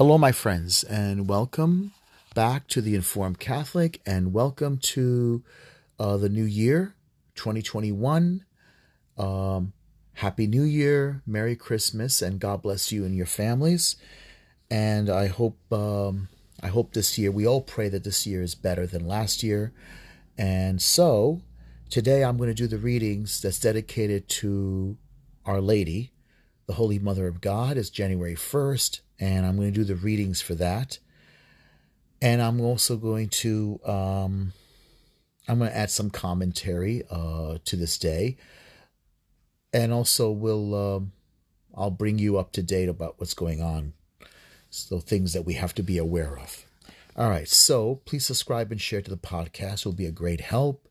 Hello, my friends, and welcome back to the Informed Catholic, and welcome to uh, the new year, 2021. Um, Happy New Year, Merry Christmas, and God bless you and your families. And I hope, um, I hope this year we all pray that this year is better than last year. And so, today I'm going to do the readings that's dedicated to Our Lady, the Holy Mother of God. It's January 1st and I'm going to do the readings for that. And I'm also going to um, I'm going to add some commentary uh, to this day, and also we'll uh, I'll bring you up to date about what's going on, so things that we have to be aware of. All right, so please subscribe and share to the podcast. It will be a great help.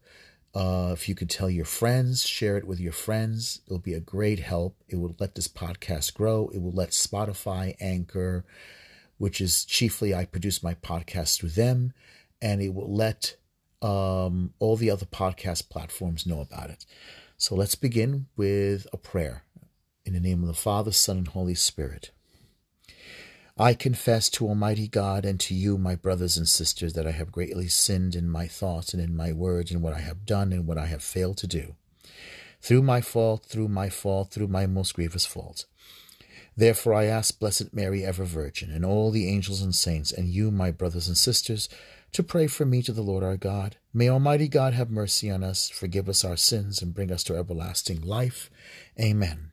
Uh, if you could tell your friends, share it with your friends, it'll be a great help. It will let this podcast grow. It will let Spotify, Anchor, which is chiefly I produce my podcast through them, and it will let um, all the other podcast platforms know about it. So let's begin with a prayer. In the name of the Father, Son, and Holy Spirit. I confess to Almighty God and to you, my brothers and sisters, that I have greatly sinned in my thoughts and in my words, and what I have done and what I have failed to do. Through my fault, through my fault, through my most grievous fault. Therefore I ask Blessed Mary, ever Virgin, and all the angels and saints, and you, my brothers and sisters, to pray for me to the Lord our God. May Almighty God have mercy on us, forgive us our sins, and bring us to everlasting life. Amen.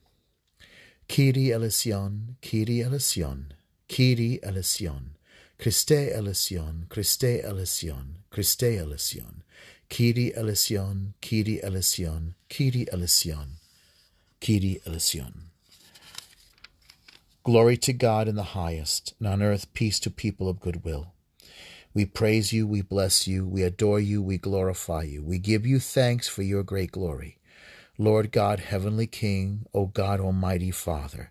Kyrie eleison, Kyrie eleison. Kyrie eleison, Christe eleison, Christe eleison, Christe eleison, Kyrie eleison, Kyrie eleison, Kyrie eleison, Kyrie eleison. Glory to God in the highest, and on earth peace to people of good will. We praise you, we bless you, we adore you, we glorify you. We give you thanks for your great glory. Lord God, Heavenly King, O God, Almighty Father,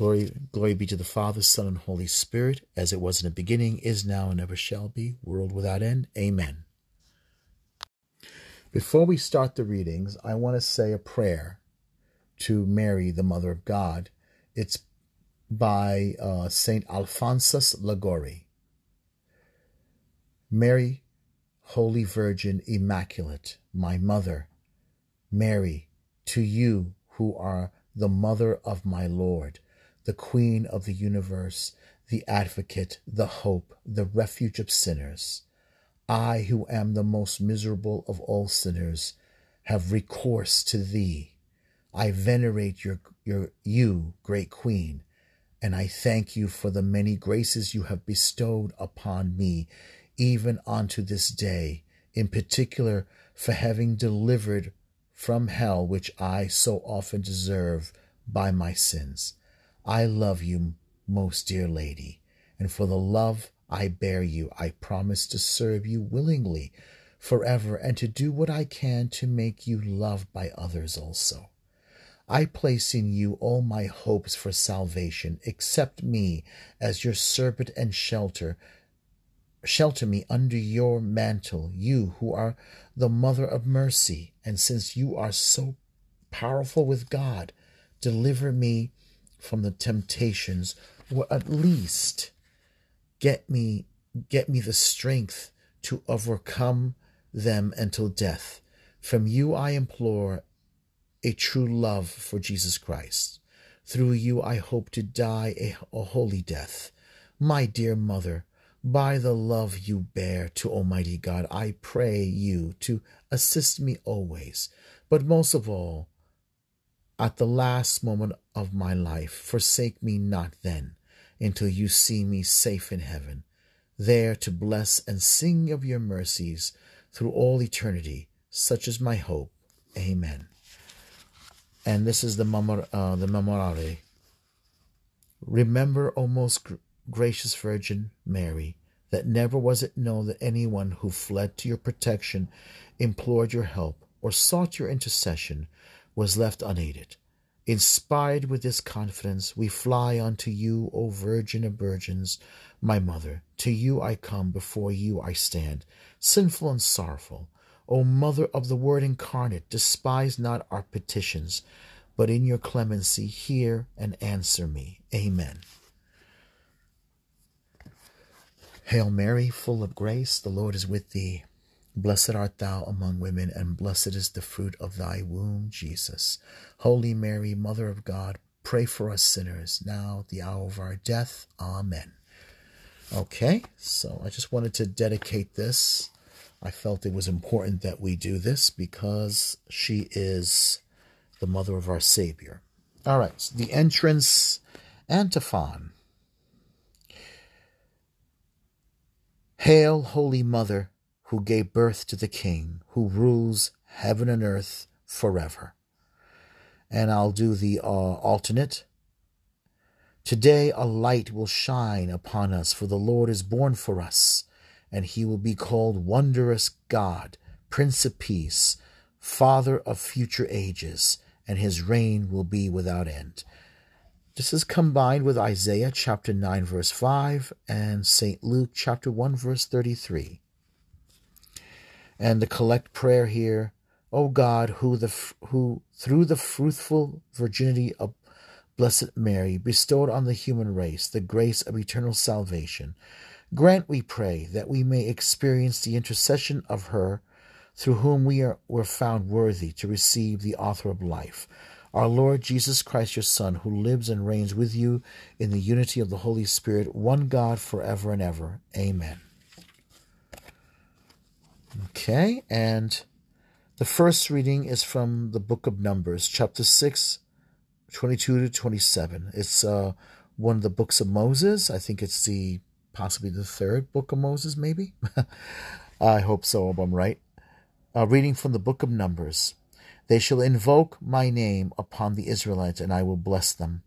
Glory, glory be to the Father, Son, and Holy Spirit, as it was in the beginning, is now, and ever shall be, world without end. Amen. Before we start the readings, I want to say a prayer to Mary, the Mother of God. It's by uh, Saint Alphonsus Liguori. Mary, Holy Virgin Immaculate, my Mother, Mary, to you who are the Mother of my Lord, the Queen of the universe, the Advocate, the Hope, the Refuge of sinners. I, who am the most miserable of all sinners, have recourse to thee. I venerate your, your, you, great Queen, and I thank you for the many graces you have bestowed upon me, even unto this day, in particular for having delivered from hell which I so often deserve by my sins. I love you, most dear lady, and for the love I bear you, I promise to serve you willingly forever and to do what I can to make you loved by others also. I place in you all my hopes for salvation. Accept me as your servant and shelter. Shelter me under your mantle, you who are the mother of mercy. And since you are so powerful with God, deliver me from the temptations, or at least get me get me the strength to overcome them until death. From you I implore a true love for Jesus Christ. Through you I hope to die a, a holy death. My dear mother, by the love you bear to Almighty God, I pray you to assist me always, but most of all, at the last moment of my life, forsake me not then, until you see me safe in heaven, there to bless and sing of your mercies through all eternity. Such is my hope. Amen. And this is the, memor- uh, the memorare. Remember, O most gracious Virgin Mary, that never was it known that anyone who fled to your protection, implored your help, or sought your intercession was left unaided. Inspired with this confidence, we fly unto you, O Virgin of Virgins, my Mother. To you I come, before you I stand, sinful and sorrowful. O Mother of the Word incarnate, despise not our petitions, but in your clemency hear and answer me. Amen. Hail Mary, full of grace, the Lord is with thee. Blessed art thou among women, and blessed is the fruit of thy womb, Jesus. Holy Mary, Mother of God, pray for us sinners, now the hour of our death. Amen. Okay, so I just wanted to dedicate this. I felt it was important that we do this because she is the mother of our Savior. All right, so the entrance antiphon. Hail, Holy Mother, who gave birth to the King, who rules heaven and earth forever. And I'll do the uh, alternate. Today a light will shine upon us, for the Lord is born for us, and he will be called Wondrous God, Prince of Peace, Father of future ages, and his reign will be without end. This is combined with Isaiah chapter 9, verse 5, and St. Luke chapter 1, verse 33. And the collect prayer here, O God, who, the, who through the fruitful virginity of Blessed Mary, bestowed on the human race the grace of eternal salvation, grant, we pray, that we may experience the intercession of her through whom we are, were found worthy to receive the author of life, our Lord Jesus Christ, your Son, who lives and reigns with you in the unity of the Holy Spirit, one God forever and ever. Amen. Okay, and the first reading is from the book of Numbers, chapter 6, 22 to 27. It's uh, one of the books of Moses. I think it's the possibly the third book of Moses, maybe. I hope so, if I'm right. Uh, reading from the book of Numbers. They shall invoke my name upon the Israelites, and I will bless them.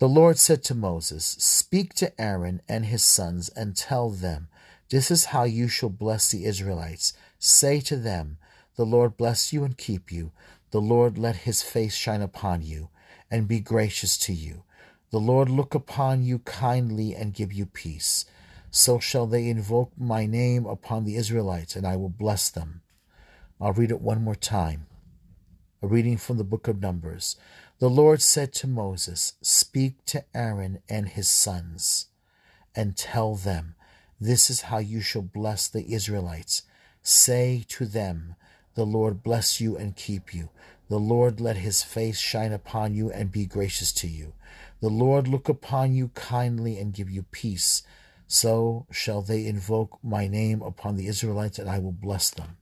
The Lord said to Moses, Speak to Aaron and his sons, and tell them, This is how you shall bless the Israelites. Say to them, The Lord bless you and keep you. The Lord let his face shine upon you and be gracious to you. The Lord look upon you kindly and give you peace. So shall they invoke my name upon the Israelites, and I will bless them. I'll read it one more time. A reading from the book of Numbers. The Lord said to Moses, Speak to Aaron and his sons, and tell them, This is how you shall bless the Israelites. Say to them, The Lord bless you and keep you. The Lord let his face shine upon you and be gracious to you. The Lord look upon you kindly and give you peace. So shall they invoke my name upon the Israelites, and I will bless them.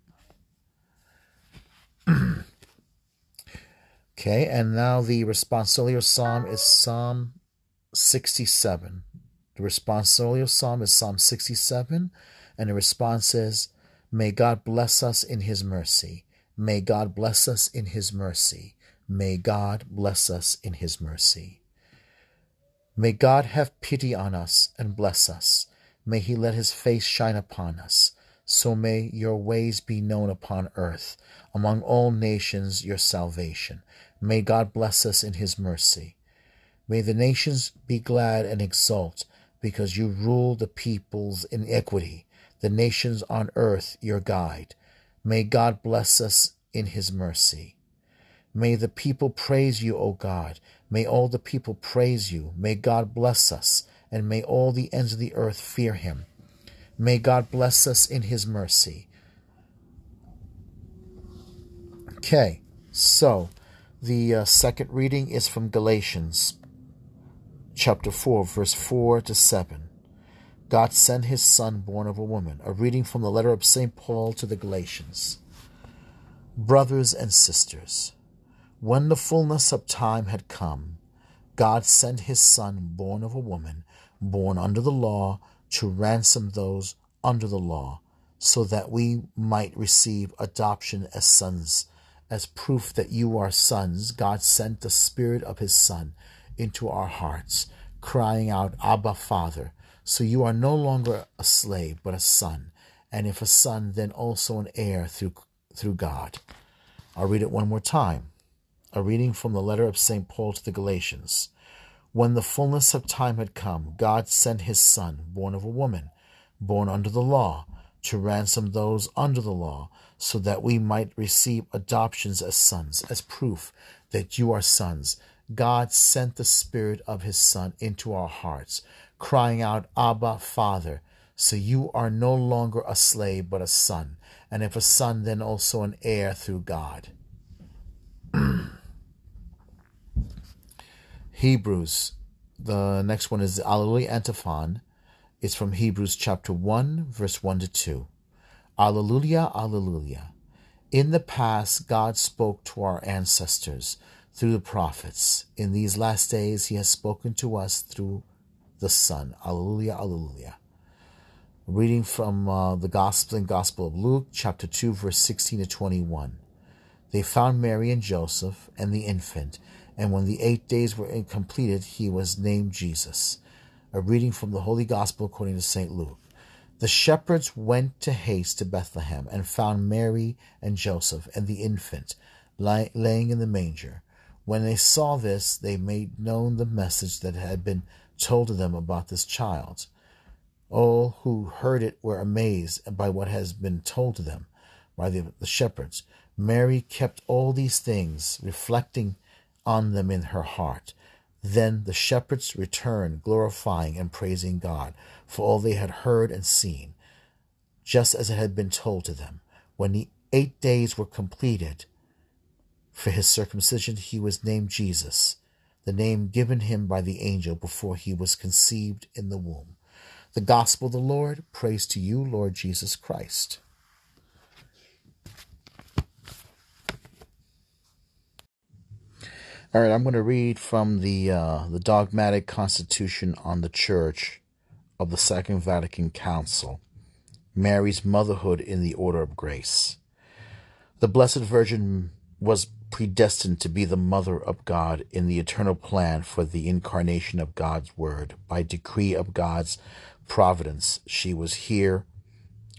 okay, and now the responsorial psalm is Psalm 67. The responsorial psalm is Psalm 67, and the response is, May God bless us in his mercy. May God bless us in his mercy. May God bless us in his mercy. May God have pity on us and bless us. May he let his face shine upon us. So may your ways be known upon earth, among all nations your salvation. May God bless us in his mercy. May the nations be glad and exult, because you rule the peoples in equity, the nations on earth your guide. May God bless us in his mercy. May the people praise you, O God. May all the people praise you. May God bless us, and may all the ends of the earth fear him. May God bless us in his mercy. Okay, so the uh, second reading is from Galatians chapter 4, verse 4 to 7. God sent his Son, born of a woman. A reading from the letter of St. Paul to the Galatians. Brothers and sisters, when the fullness of time had come, God sent his Son, born of a woman, born under the law, to ransom those under the law, so that we might receive adoption as sons. As proof that you are sons, God sent the Spirit of his Son into our hearts crying out, Abba, Father. So you are no longer a slave, but a son, and if a son, then also an heir through, through God. I'll read it one more time. A reading from the letter of St. Paul to the Galatians. When the fullness of time had come, God sent his Son, born of a woman, born under the law, to ransom those under the law, so that we might receive adoptions as sons, as proof that you are sons. God sent the Spirit of his Son into our hearts, crying out, Abba, Father. So you are no longer a slave, but a son, and if a son, then also an heir through God. Hebrews. The next one is the Alleluia antiphon. It's from Hebrews chapter 1, verse 1 to 2. Alleluia, Alleluia. In the past, God spoke to our ancestors through the prophets. In these last days, He has spoken to us through the Son. Alleluia, Alleluia. Reading from uh, the Gospel and Gospel of Luke, chapter 2, verse 16 to 21. They found Mary and Joseph and the infant, and when the eight days were completed, he was named Jesus. A reading from the Holy Gospel according to St. Luke. The shepherds went to haste to Bethlehem and found Mary and Joseph and the infant laying in the manger. When they saw this, they made known the message that had been told to them about this child. All who heard it were amazed by what has been told to them by the, the shepherds. Mary kept all these things, reflecting on them in her heart. Then the shepherds returned, glorifying and praising God for all they had heard and seen, just as it had been told to them. When the eight days were completed for his circumcision, he was named Jesus, the name given him by the angel before he was conceived in the womb. The gospel of the Lord, praise to you, Lord Jesus Christ. All right, I'm going to read from the uh, the dogmatic constitution on the Church of the Second Vatican Council, Mary's motherhood in the order of grace. The Blessed Virgin was predestined to be the mother of God in the eternal plan for the incarnation of God's Word. By decree of God's providence, she was here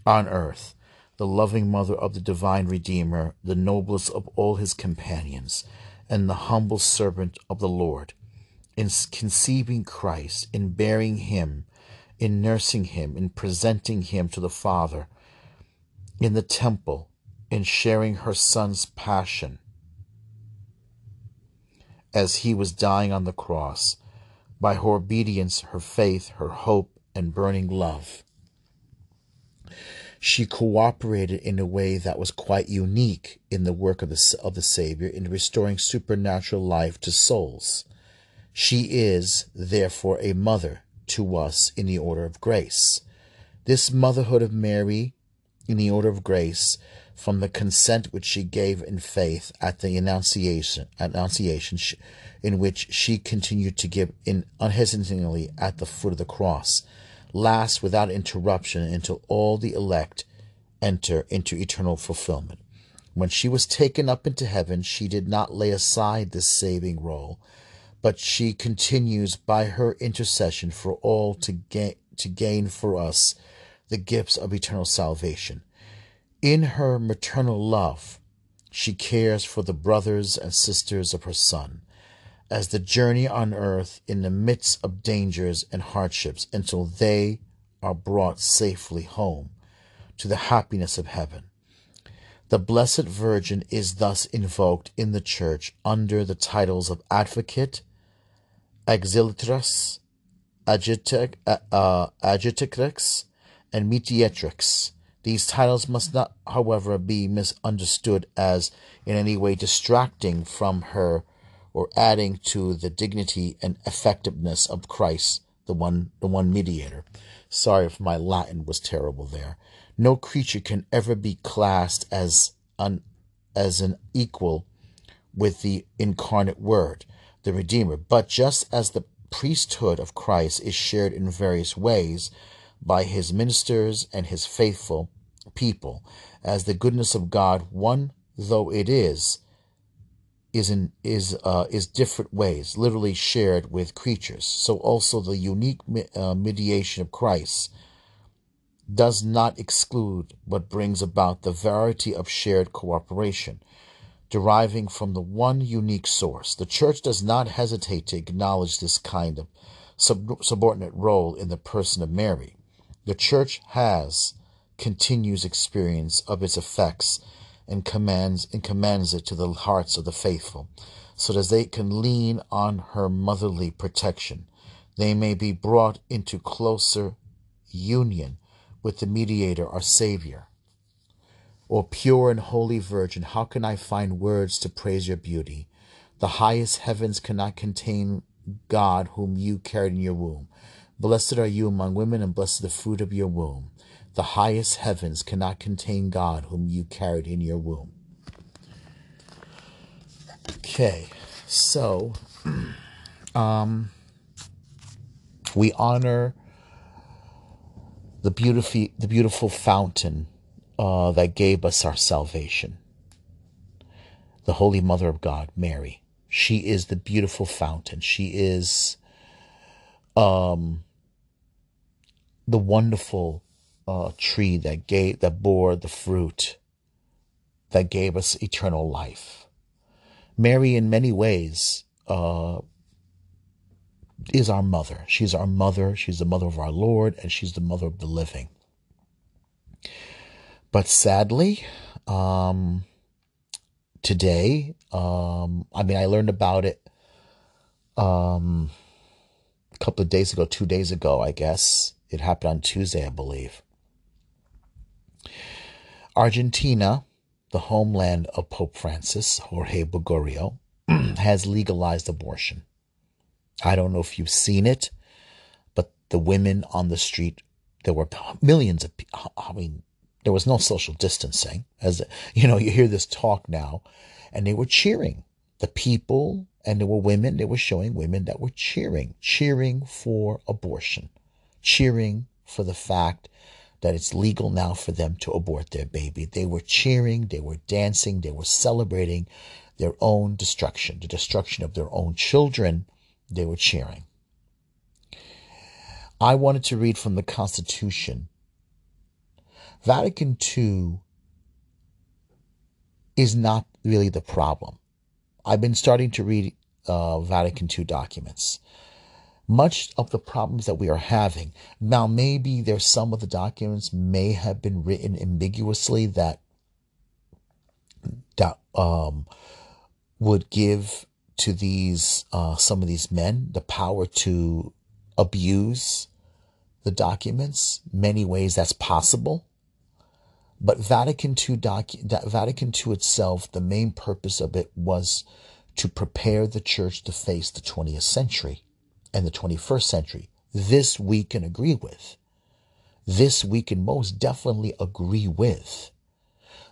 on earth, the loving mother of the divine Redeemer, the noblest of all his companions and the humble servant of the Lord, in conceiving Christ, in bearing him, in nursing him, in presenting him to the Father, in the temple, in sharing her Son's passion as he was dying on the cross, by her obedience, her faith, her hope, and burning love she cooperated in a way that was quite unique in the work of the, of the Savior in restoring supernatural life to souls. She is, therefore, a mother to us in the order of grace. This motherhood of Mary in the order of grace, from the consent which she gave in faith at the Annunciation, Annunciation in which she continued to give in unhesitatingly at the foot of the cross, lasts without interruption until all the elect enter into eternal fulfillment. When she was taken up into heaven, she did not lay aside this saving role, but she continues by her intercession for all to to gain for us the gifts of eternal salvation. In her maternal love, she cares for the brothers and sisters of her Son as the journey on earth in the midst of dangers and hardships until they are brought safely home to the happiness of heaven. The Blessed Virgin is thus invoked in the Church under the titles of Advocate, Auxiliatrix, Agitatrix, uh, Agitatrix, and Mediatrix. These titles must not, however, be misunderstood as in any way distracting from her or adding to the dignity and effectiveness of Christ, the one, the one mediator. Sorry if my Latin was terrible there. No creature can ever be classed as an, as an equal with the incarnate Word, the Redeemer. But just as the priesthood of Christ is shared in various ways by his ministers and his faithful people, as the goodness of God, one though it is, is in is uh, is different ways, literally shared with creatures. So also the unique uh, mediation of Christ does not exclude but brings about the variety of shared cooperation deriving from the one unique source. The church does not hesitate to acknowledge this kind of sub- subordinate role in the person of Mary. The church has continues experience of its effects and commands and commands it to the hearts of the faithful, so that they can lean on her motherly protection. They may be brought into closer union with the mediator, our Savior. O pure and holy Virgin, how can I find words to praise your beauty? The highest heavens cannot contain God whom you carried in your womb. Blessed are you among women, and blessed the fruit of your womb. The highest heavens cannot contain God whom you carried in your womb. Okay, so um, we honor the beautiful, the beautiful fountain uh, that gave us our salvation, the Holy Mother of God, Mary. She is the beautiful fountain. She is um, the wonderful uh, tree that gave that bore the fruit that gave us eternal life. Mary, in many ways, uh, is our mother. She's our mother. She's the mother of our Lord, and she's the mother of the living. But sadly, um, today, um, I mean, I learned about it um, a couple of days ago, two days ago, I guess. It happened on Tuesday, I believe. Argentina, the homeland of Pope Francis, Jorge Bergoglio, has legalized abortion. I don't know if you've seen it, but the women on the street, there were millions of, people. I mean, there was no social distancing. As you know, you hear this talk now, and they were cheering. The people, and there were women, they were showing women that were cheering, cheering for abortion, cheering for the fact that it's legal now for them to abort their baby. They were cheering, they were dancing, they were celebrating their own destruction, the destruction of their own children. They were cheering. I wanted to read from the Constitution Vatican II is not really the problem. I've been starting to read uh, Vatican II documents. Much of the problems that we are having now, maybe there's some of the documents may have been written ambiguously that that um, would give to these uh, some of these men the power to abuse the documents. Many ways that's possible. But Vatican II, docu- Vatican II itself, the main purpose of it was to prepare the church to face the 20th century and the 21st century. This we can agree with. This we can most definitely agree with.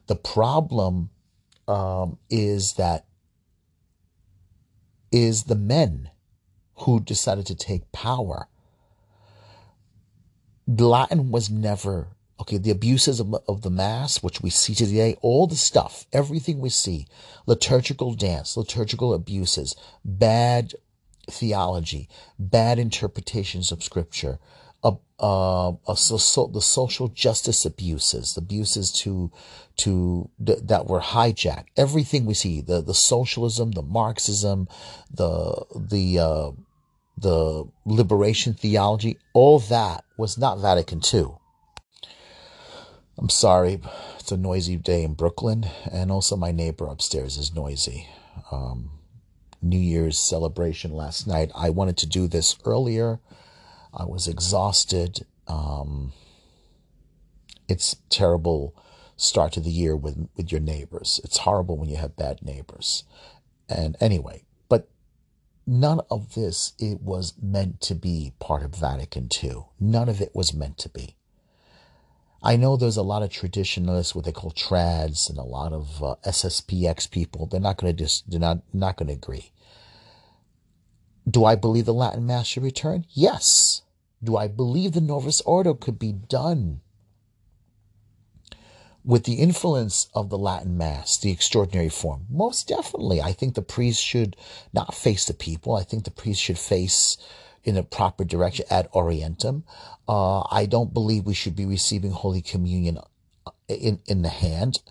The problem um, is that is the men who decided to take power. Latin was never Okay, the abuses of, of the Mass, which we see today, all the stuff, everything we see, liturgical dance, liturgical abuses, bad theology, bad interpretations of Scripture, uh, uh, uh, so, so, the social justice abuses, abuses to to th- that were hijacked. Everything we see, the the socialism, the Marxism, the the uh, the liberation theology, all that was not Vatican II. I'm sorry, it's a noisy day in Brooklyn, and also my neighbor upstairs is noisy. Um, New Year's celebration last night. I wanted to do this earlier. I was exhausted. Um, it's terrible start to the year with with your neighbors. It's horrible when you have bad neighbors. And anyway, but none of this it was meant to be part of Vatican II. None of it was meant to be. I know there's a lot of traditionalists, what they call trads, and a lot of uh, SSPX people. They're not going to just, they're not, not going to agree. Do I believe the Latin Mass should return? Yes. Do I believe the Novus Ordo could be done with the influence of the Latin Mass, the extraordinary form, most definitely, I think the priest should not face the people. I think the priest should face in a proper direction ad orientem. Uh, I don't believe we should be receiving Holy Communion uh, in, in the hand.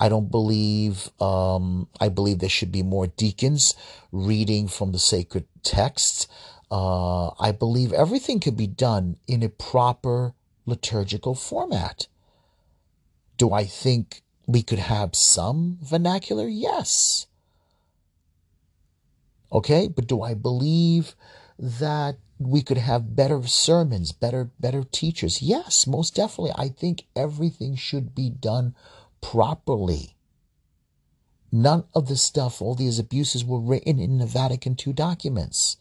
I don't believe, um, I believe there should be more deacons reading from the sacred texts. Uh, I believe everything could be done in a proper liturgical format. Do I think we could have some vernacular? Yes. Okay, but do I believe that we could have better sermons, better better teachers? Yes, most definitely. I think everything should be done properly. None of the stuff, all these abuses were written in the Vatican II documents.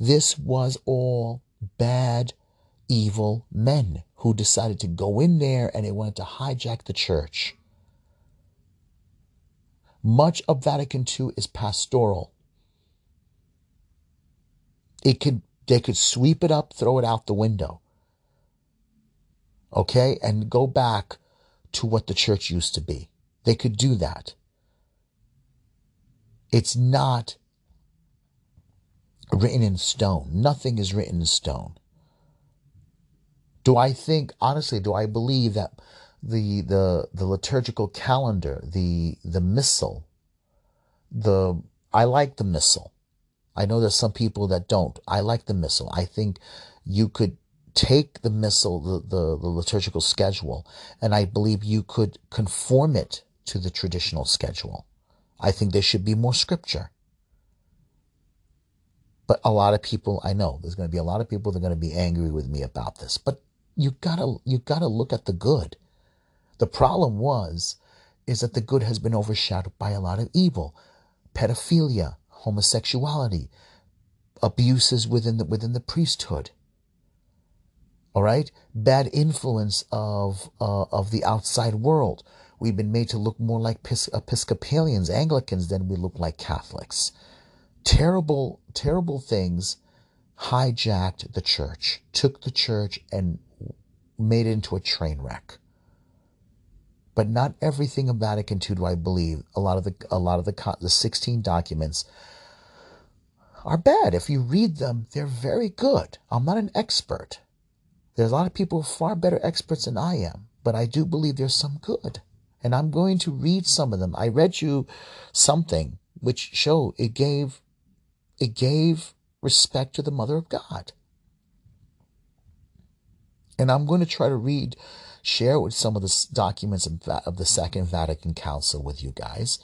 This was all bad, evil men who decided to go in there and they wanted to hijack the church. Much of Vatican II is pastoral. It could they could sweep it up, throw it out the window. Okay? And go back to what the church used to be. They could do that. It's not written in stone. Nothing is written in stone. Do I think honestly? Do I believe that the the the liturgical calendar, the the missal, the I like the missal. I know there's some people that don't. I like the missal. I think you could take the missal, the, the, the liturgical schedule, and I believe you could conform it to the traditional schedule. I think there should be more scripture. But a lot of people, I know there's going to be a lot of people that are going to be angry with me about this. But you gotta you gotta look at the good. The problem was is that the good has been overshadowed by a lot of evil, pedophilia, homosexuality, abuses within the within the priesthood. All right, bad influence of uh, of the outside world. We've been made to look more like Episcopalians, Anglicans than we look like Catholics. Terrible, terrible things hijacked the church, took the church and made it into a train wreck. But not everything of Vatican II do I believe. A lot of the a lot of the the 16 documents are bad. If you read them, they're very good. I'm not an expert. There's a lot of people far better experts than I am, but I do believe there's some good. And I'm going to read some of them. I read you something which showed it gave it gave respect to the mother of God. And I'm going to try to read, share with some of the documents of the Second Vatican Council with you guys.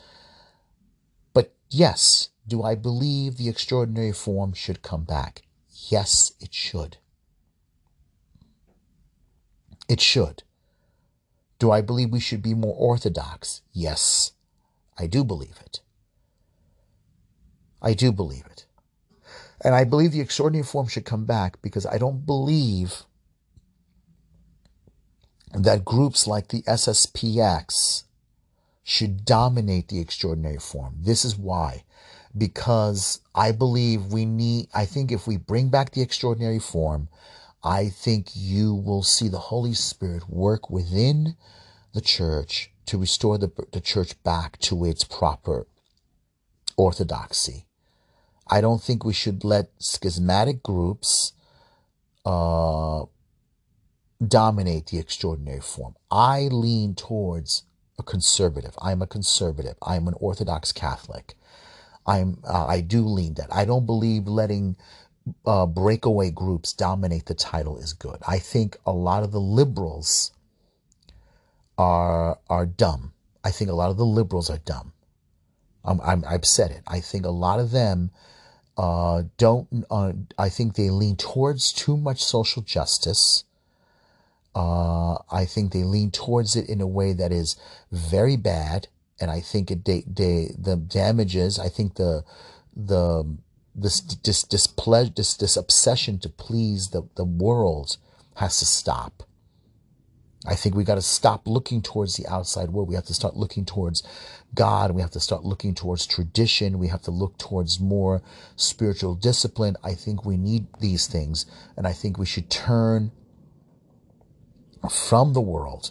But yes, do I believe the extraordinary form should come back? Yes, it should. It should. Do I believe we should be more orthodox? Yes, I do believe it. I do believe it. And I believe the extraordinary form should come back because I don't believe that groups like the SSPX should dominate the extraordinary form. This is why. Because I believe we need, I think if we bring back the extraordinary form, I think you will see the Holy Spirit work within the church to restore the, the church back to its proper orthodoxy. I don't think we should let schismatic groups uh, dominate the extraordinary form. I lean towards a conservative. I'm a conservative. I'm an Orthodox Catholic. I'm uh, I do lean that. I don't believe letting uh, breakaway groups dominate the title is good. I think a lot of the liberals are are dumb. I think a lot of the liberals are dumb. I'm, I'm I've said it. I think a lot of them uh, don't. Uh, I think they lean towards too much social justice uh, I think they lean towards it in a way that is very bad, and I think it the damages. I think the the this this displeasure this this obsession to please the the world has to stop. I think we got to stop looking towards the outside world. We have to start looking towards God. We have to start looking towards tradition. We have to look towards more spiritual discipline. I think we need these things. And I think we should turn from the world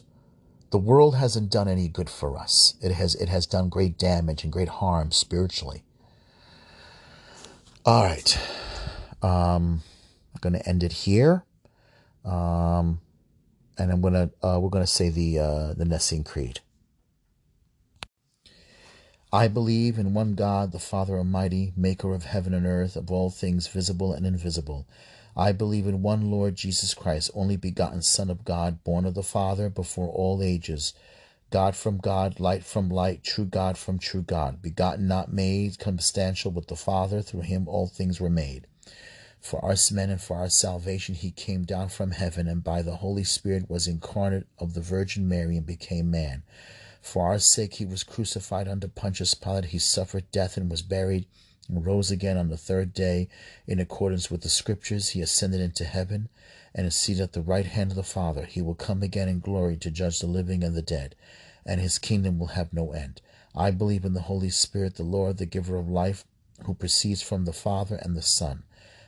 the world hasn't done any good for us. It has it has done great damage and great harm spiritually. All right. Um, I'm going to end it here. Um, and I'm gonna uh, we're gonna say the uh, the Nicene Creed. I believe in one God, the Father Almighty, maker of heaven and earth, of all things visible and invisible. I believe in one Lord Jesus Christ, only begotten Son of God, born of the Father before all ages. God from God, light from light, true God from true God, begotten, not made, substantial with the Father, through him all things were made. For our sin and for our salvation he came down from heaven, and by the Holy Spirit was incarnate of the Virgin Mary and became man. For our sake he was crucified under Pontius Pilate. He suffered death and was buried, rose again on the third day. In accordance with the Scriptures, he ascended into heaven, and is seated at the right hand of the Father. He will come again in glory to judge the living and the dead, and his kingdom will have no end. I believe in the Holy Spirit, the Lord, the giver of life, who proceeds from the Father and the Son,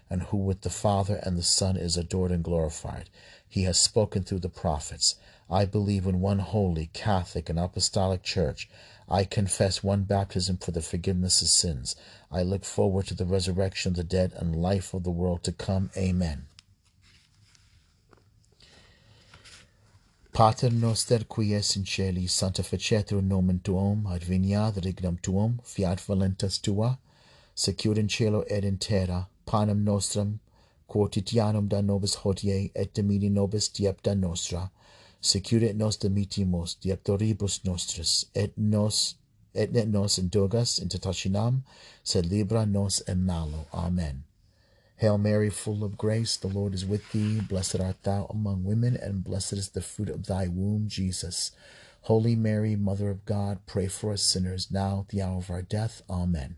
and who with the Father and the Son is adored and glorified. He has spoken through the prophets. I believe in one holy, Catholic, and Apostolic Church. I confess one baptism for the forgiveness of sins. I look forward to the resurrection of the dead and life of the world to come. Amen. Pater noster qui es in celi, sanctificetur nomen tuum, adveniat regnum tuum, fiat voluntas tua, secur in cielo et in terra, panem nostrum quotidianum da nobis hodie, et dimini nobis diepta nostra, secure nos dimitimus dieptoribus nostris, et nos et ne nos indugas in tentationem, sed libra nos in malo. Amen. Hail Mary, full of grace, the Lord is with thee. Blessed art thou among women, and blessed is the fruit of thy womb, Jesus. Holy Mary, Mother of God, pray for us sinners, now at the hour of our death. Amen.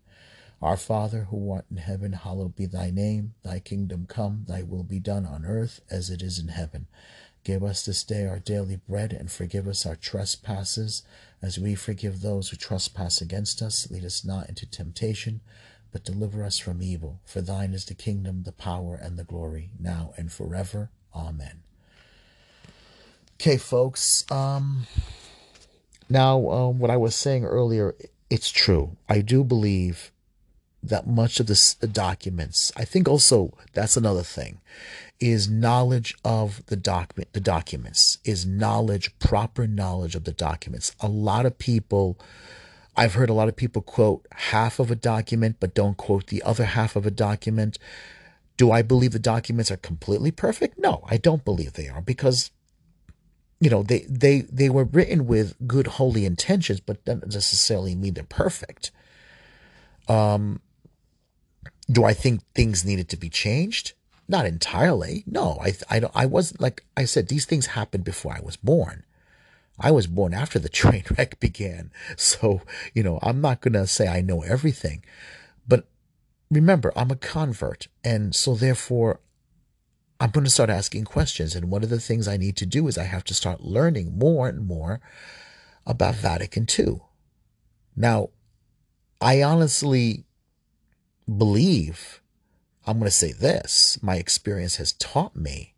Our Father, who art in heaven, hallowed be thy name. Thy kingdom come, thy will be done on earth as it is in heaven. Give us this day our daily bread, and forgive us our trespasses, as we forgive those who trespass against us. Lead us not into temptation, but deliver us from evil. For thine is the kingdom, the power, and the glory, now and forever. Amen. Okay, folks. Um, now, um, what I was saying earlier, it's true. I do believe that much of this, the documents. I think also that's another thing is knowledge of the document the documents is knowledge proper knowledge of the documents. A lot of people i've heard a lot of people quote half of a document but don't quote the other half of a document. Do i believe the documents are completely perfect? No i don't believe they are because you know they they they were written with good holy intentions but doesn't necessarily mean they're perfect. Um do I think things needed to be changed? Not entirely. No, I, I, I wasn't like I said, these things happened before I was born. I was born after the train wreck began. So, you know, I'm not going to say I know everything. But remember, I'm a convert. And so, therefore, I'm going to start asking questions. And one of the things I need to do is I have to start learning more and more about Vatican II. Now, I honestly believe, I'm going to say this my experience has taught me.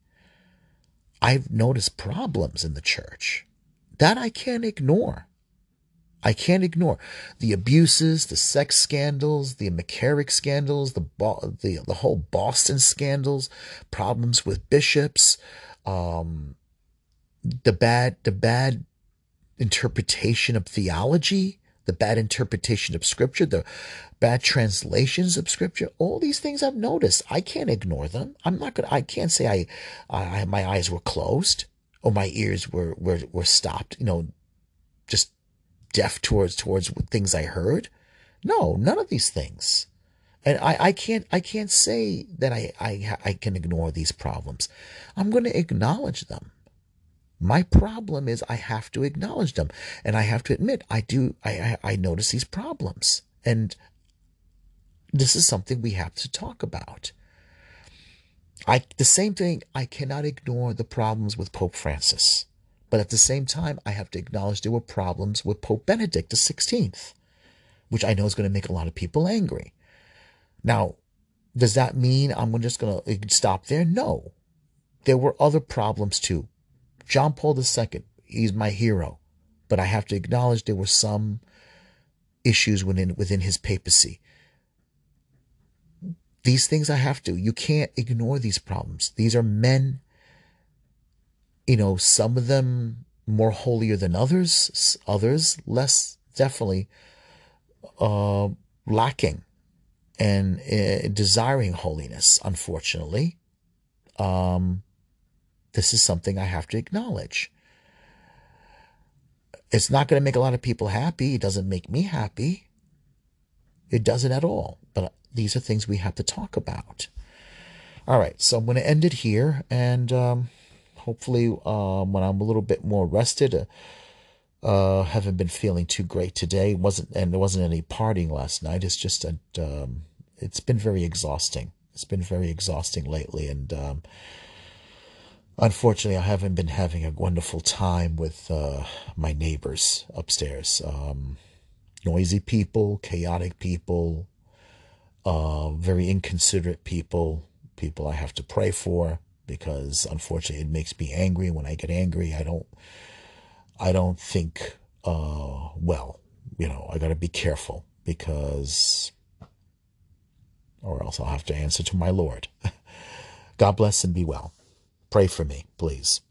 I've noticed problems in the church that I can't ignore. I can't ignore the abuses, the sex scandals, the McCarrick scandals, the the the whole Boston scandals, problems with bishops, um, the bad the bad interpretation of theology, the bad interpretation of scripture, the bad translations of scripture, all these things I've noticed. I can't ignore them. I'm not gonna I can't say I, I my eyes were closed or my ears were, were were stopped, you know, just deaf towards towards things I heard. No, none of these things. And I, I can't I can't say that I, I I can ignore these problems. I'm going to acknowledge them. My problem is I have to acknowledge them and I have to admit I do I, I, I notice these problems And this is something we have to talk about. I the same thing I cannot ignore the problems with Pope Francis. But at the same time, I have to acknowledge there were problems with Pope Benedict XVI, which I know is going to make a lot of people angry. Now, does that mean I'm just going to stop there? No. There were other problems too. John Paul II, he's my hero, but I have to acknowledge there were some issues within within his papacy. These things I have to. You can't ignore these problems. These are men, you know, some of them more holier than others, others less definitely uh, lacking and uh, desiring holiness, unfortunately. Um, this is something I have to acknowledge. It's not going to make a lot of people happy. It doesn't make me happy. It doesn't at all. But these are things we have to talk about. All right, so I'm going to end it here, and um, hopefully, um, when I'm a little bit more rested, uh, uh, haven't been feeling too great today. wasn't and there wasn't any partying last night. It's just that um, it's been very exhausting. It's been very exhausting lately, and um, unfortunately, I haven't been having a wonderful time with uh, my neighbors upstairs. Um, noisy people, chaotic people, uh, very inconsiderate people, people I have to pray for because unfortunately it makes me angry. When I get angry, I don't, I don't think uh, well. You know, I got to be careful because, or else I'll have to answer to my Lord. God bless and be well. Pray for me, please.